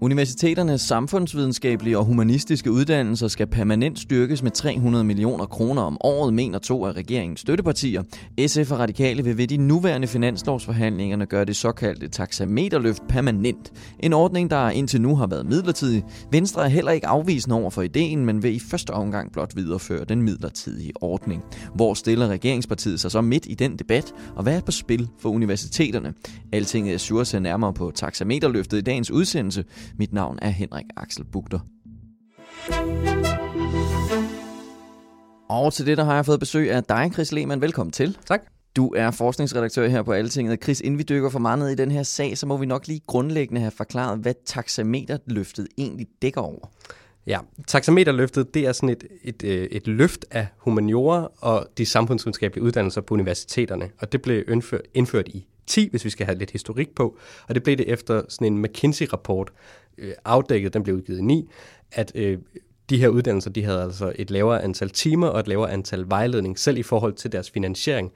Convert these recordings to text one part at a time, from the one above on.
Universiteternes samfundsvidenskabelige og humanistiske uddannelser skal permanent styrkes med 300 millioner kroner om året, mener to af regeringens støttepartier. SF og Radikale vil ved de nuværende finanslovsforhandlingerne gøre det såkaldte taxameterløft permanent. En ordning, der indtil nu har været midlertidig. Venstre er heller ikke afvisende over for ideen, men vil i første omgang blot videreføre den midlertidige ordning. Hvor stiller regeringspartiet sig så midt i den debat, og hvad er på spil for universiteterne? Altinget Azure ser nærmere på taxameterløftet i dagens udsendelse. Mit navn er Henrik Axel Bugter. Og til det, der har jeg fået besøg af dig, Chris Lehmann. Velkommen til. Tak. Du er forskningsredaktør her på Altinget. Chris, inden vi dykker for meget ned i den her sag, så må vi nok lige grundlæggende have forklaret, hvad taxameterløftet egentlig dækker over. Ja, taxameterløftet, det er sådan et, et, øh, et løft af humaniora og de samfundsvidenskabelige uddannelser på universiteterne. Og det blev indført, indført i 10, hvis vi skal have lidt historik på. Og det blev det efter sådan en McKinsey-rapport øh, afdækket, den blev udgivet i 9, at øh, de her uddannelser, de havde altså et lavere antal timer og et lavere antal vejledning, selv i forhold til deres finansiering.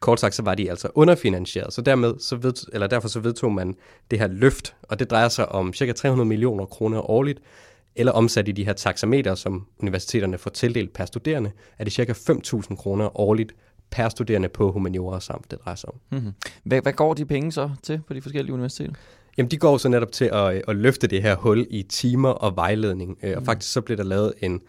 Kort sagt, så var de altså underfinansieret, så dermed så ved, eller derfor så vedtog man det her løft, og det drejer sig om ca. 300 millioner kroner årligt, eller omsat i de her taxameter, som universiteterne får tildelt per studerende, er det ca. 5.000 kroner årligt per studerende på humaniora samt det drejer sig om. Mm-hmm. Hvad, hvad går de penge så til på de forskellige universiteter? Jamen, de går så netop til at, at løfte det her hul i timer og vejledning. Mm. Og faktisk så blev der lavet en,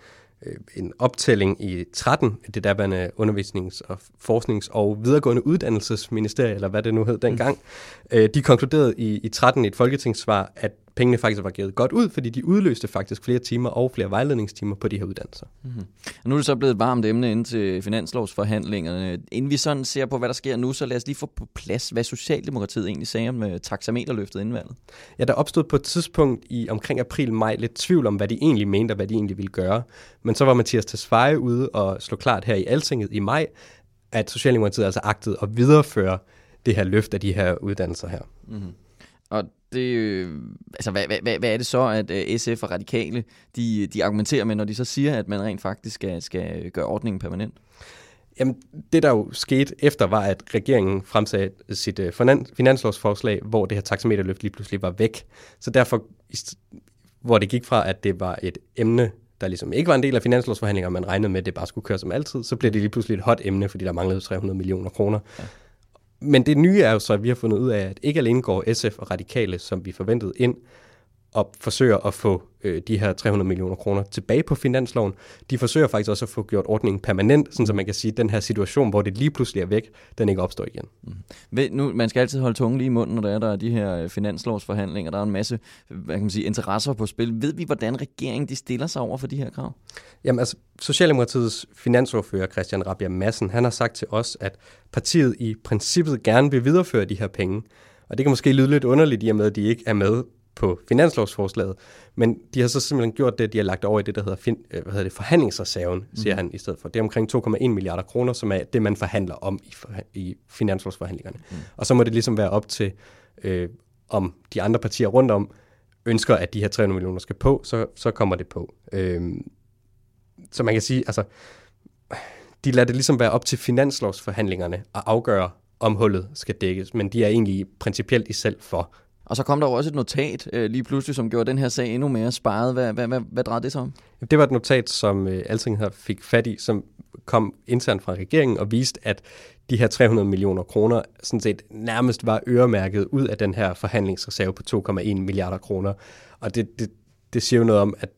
øh, en optælling i 13, det derværende undervisnings- og forsknings- og videregående uddannelsesministerie, eller hvad det nu hed dengang. Mm. De konkluderede i, i 13 i et folketingssvar, at pengene faktisk var givet godt ud, fordi de udløste faktisk flere timer og flere vejledningstimer på de her uddannelser. Mm-hmm. Nu er det så blevet et varmt emne ind til finanslovsforhandlingerne. Inden vi sådan ser på, hvad der sker nu, så lad os lige få på plads, hvad Socialdemokratiet egentlig sagde om uh, taxameterløftet indvalget. Ja, der opstod på et tidspunkt i omkring april-maj lidt tvivl om, hvad de egentlig mente og hvad de egentlig ville gøre. Men så var Mathias Tesfaye ude og slå klart her i Altinget i maj, at Socialdemokratiet altså agtede at videreføre det her løft af de her uddannelser her. Mm-hmm. Og det, altså, hvad, hvad, hvad er det så, at øh, SF og Radikale de, de argumenterer med, når de så siger, at man rent faktisk skal, skal gøre ordningen permanent? Jamen, det der jo skete efter, var, at regeringen fremsatte sit uh, finanslovsforslag, hvor det her taxameterløft lige pludselig var væk. Så derfor, hvor det gik fra, at det var et emne, der ligesom ikke var en del af finanslovsforhandlinger, man regnede med, at det bare skulle køre som altid, så blev det lige pludselig et hot emne, fordi der manglede 300 millioner kroner. Ja. Men det nye er jo så, at vi har fundet ud af, at ikke alene går SF og Radikale, som vi forventede ind, og forsøger at få øh, de her 300 millioner kroner tilbage på finansloven. De forsøger faktisk også at få gjort ordningen permanent, sådan så man kan sige, at den her situation, hvor det lige pludselig er væk, den ikke opstår igen. Mm. Ved, nu, man skal altid holde tungen lige i munden, når der er, der er de her øh, finanslovsforhandlinger. Der er en masse hvad kan man sige, interesser på spil. Ved vi, hvordan regeringen de stiller sig over for de her krav? Jamen altså, Socialdemokratiets finansordfører Christian Rabia Madsen, han har sagt til os, at partiet i princippet gerne vil videreføre de her penge. Og det kan måske lyde lidt underligt i og med, at de ikke er med på finanslovsforslaget, men de har så simpelthen gjort det, de har lagt over i det, der hedder, fin, øh, hvad hedder det, forhandlingsreserven, mm. siger han i stedet for. Det er omkring 2,1 milliarder kroner, som er det, man forhandler om i, for, i finanslovsforhandlingerne. Mm. Og så må det ligesom være op til, øh, om de andre partier rundt om ønsker, at de her 300 millioner skal på, så, så kommer det på. Øh, så man kan sige, altså, de lader det ligesom være op til finanslovsforhandlingerne at afgøre, om hullet skal dækkes, men de er egentlig principielt i selv for, og så kom der jo også et notat øh, lige pludselig, som gjorde den her sag endnu mere sparet. Hvad, hvad, hvad, hvad drejede det sig om? Det var et notat, som øh, Alting her fik fat i, som kom internt fra regeringen og viste, at de her 300 millioner kroner sådan set nærmest var øremærket ud af den her forhandlingsreserve på 2,1 milliarder kroner. Og det, det, det siger jo noget om, at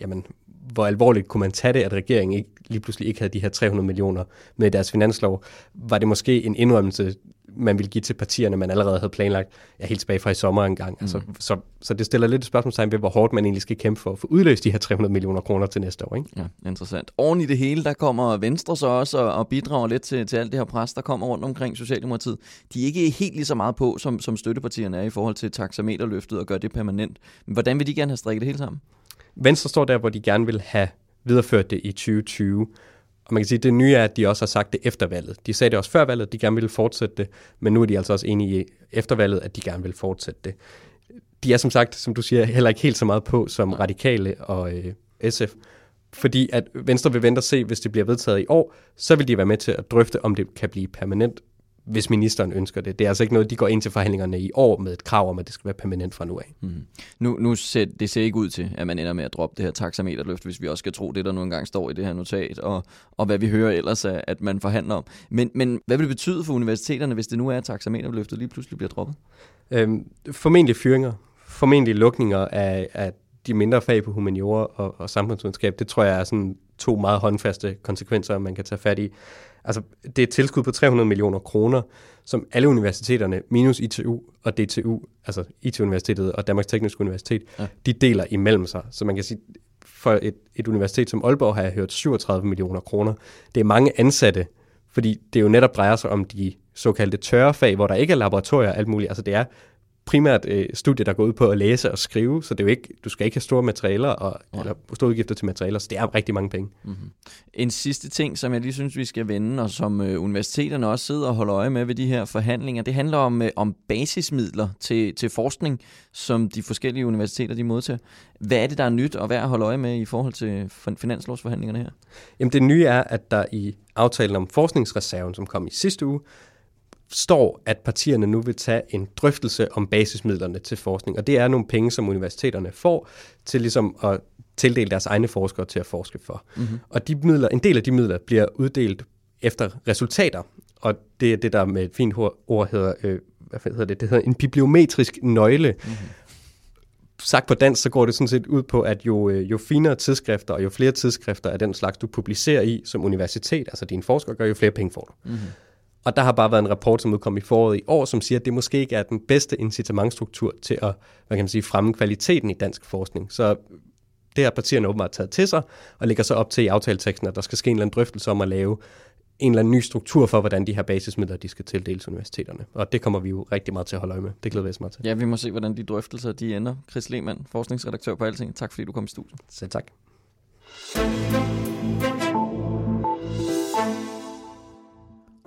jamen, hvor alvorligt kunne man tage det, at regeringen ikke, lige pludselig ikke havde de her 300 millioner med i deres finanslov. Var det måske en indrømmelse man ville give til partierne, man allerede havde planlagt ja, helt tilbage fra i sommer engang. Mm. Altså, så, så det stiller lidt et spørgsmålstegn ved, hvor hårdt man egentlig skal kæmpe for at få udløst de her 300 millioner kroner til næste år. Ikke? Ja, interessant. Oven i det hele, der kommer Venstre så også og, og bidrager lidt til, til alt det her pres, der kommer rundt omkring Socialdemokratiet. De er ikke helt lige så meget på, som, som støttepartierne er i forhold til taxameterløftet og gøre det permanent. Men hvordan vil de gerne have strikket det hele sammen? Venstre står der, hvor de gerne vil have videreført det i 2020. Og man kan sige, at det nye er, at de også har sagt det efter valget. De sagde det også før valget, at de gerne ville fortsætte det, men nu er de altså også enige i efter valget, at de gerne vil fortsætte det. De er som sagt, som du siger, heller ikke helt så meget på som radikale og øh, SF, fordi at Venstre vil vente og se, hvis det bliver vedtaget i år, så vil de være med til at drøfte, om det kan blive permanent hvis ministeren ønsker det. Det er altså ikke noget, de går ind til forhandlingerne i år med et krav om, at det skal være permanent fra nu af. Mm. Nu, nu ser det ser ikke ud til, at man ender med at droppe det her taxameterløft, hvis vi også skal tro det, der nu engang står i det her notat, og, og hvad vi hører ellers af, at man forhandler om. Men, men hvad vil det betyde for universiteterne, hvis det nu er, at taxameterløftet lige pludselig bliver droppet? Øhm, formentlig fyringer. Formentlig lukninger af, af de mindre fag på humaniora og, og samfundsvidenskab. Det tror jeg er sådan to meget håndfaste konsekvenser, man kan tage fat i. Altså, det er et tilskud på 300 millioner kroner, som alle universiteterne, minus ITU og DTU, altså IT-universitetet og Danmarks Tekniske Universitet, ja. de deler imellem sig. Så man kan sige, for et, et universitet som Aalborg har jeg hørt 37 millioner kroner. Det er mange ansatte, fordi det jo netop drejer sig om de såkaldte tørre fag, hvor der ikke er laboratorier og alt muligt. Altså det er primært øh, studie, der går ud på at læse og skrive, så det er jo ikke, du skal ikke have store materialer og, ja. eller store udgifter til materialer, så det er rigtig mange penge. Mm-hmm. En sidste ting, som jeg lige synes, vi skal vende, og som øh, universiteterne også sidder og holder øje med ved de her forhandlinger, det handler om, øh, om basismidler til, til forskning, som de forskellige universiteter de modtager. Hvad er det, der er nyt og værd at holde øje med i forhold til finanslovsforhandlingerne her? Jamen det nye er, at der i aftalen om forskningsreserven, som kom i sidste uge, står, at partierne nu vil tage en drøftelse om basismidlerne til forskning. Og det er nogle penge, som universiteterne får til ligesom at tildele deres egne forskere til at forske for. Mm-hmm. Og de midler, en del af de midler bliver uddelt efter resultater. Og det er det, der med et fint ord hedder, øh, hvad hedder det? Det hedder en bibliometrisk nøgle. Mm-hmm. Sagt på dansk, så går det sådan set ud på, at jo, øh, jo finere tidsskrifter og jo flere tidsskrifter af den slags, du publicerer i som universitet, altså dine forskere gør, jo flere penge får du. Mm-hmm. Og der har bare været en rapport, som udkom i foråret i år, som siger, at det måske ikke er den bedste incitamentstruktur til at hvad kan man sige, fremme kvaliteten i dansk forskning. Så det har partierne åbenbart taget til sig, og lægger så op til i aftaleteksten, at der skal ske en eller anden drøftelse om at lave en eller anden ny struktur for, hvordan de her basismidler de skal tildeles universiteterne. Og det kommer vi jo rigtig meget til at holde øje med. Det glæder vi os meget til. Ja, vi må se, hvordan de drøftelser de ender. Chris Lehmann, forskningsredaktør på Alting. Tak fordi du kom i studiet. Selv tak.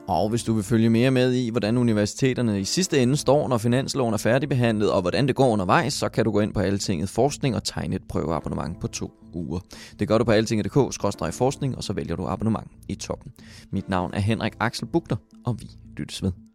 Og hvis du vil følge mere med i, hvordan universiteterne i sidste ende står, når finansloven er færdigbehandlet, og hvordan det går undervejs, så kan du gå ind på Altinget Forskning og tegne et prøveabonnement på to uger. Det gør du på altinget.dk-forskning, og så vælger du abonnement i toppen. Mit navn er Henrik Axel Bugter, og vi lyttes ved.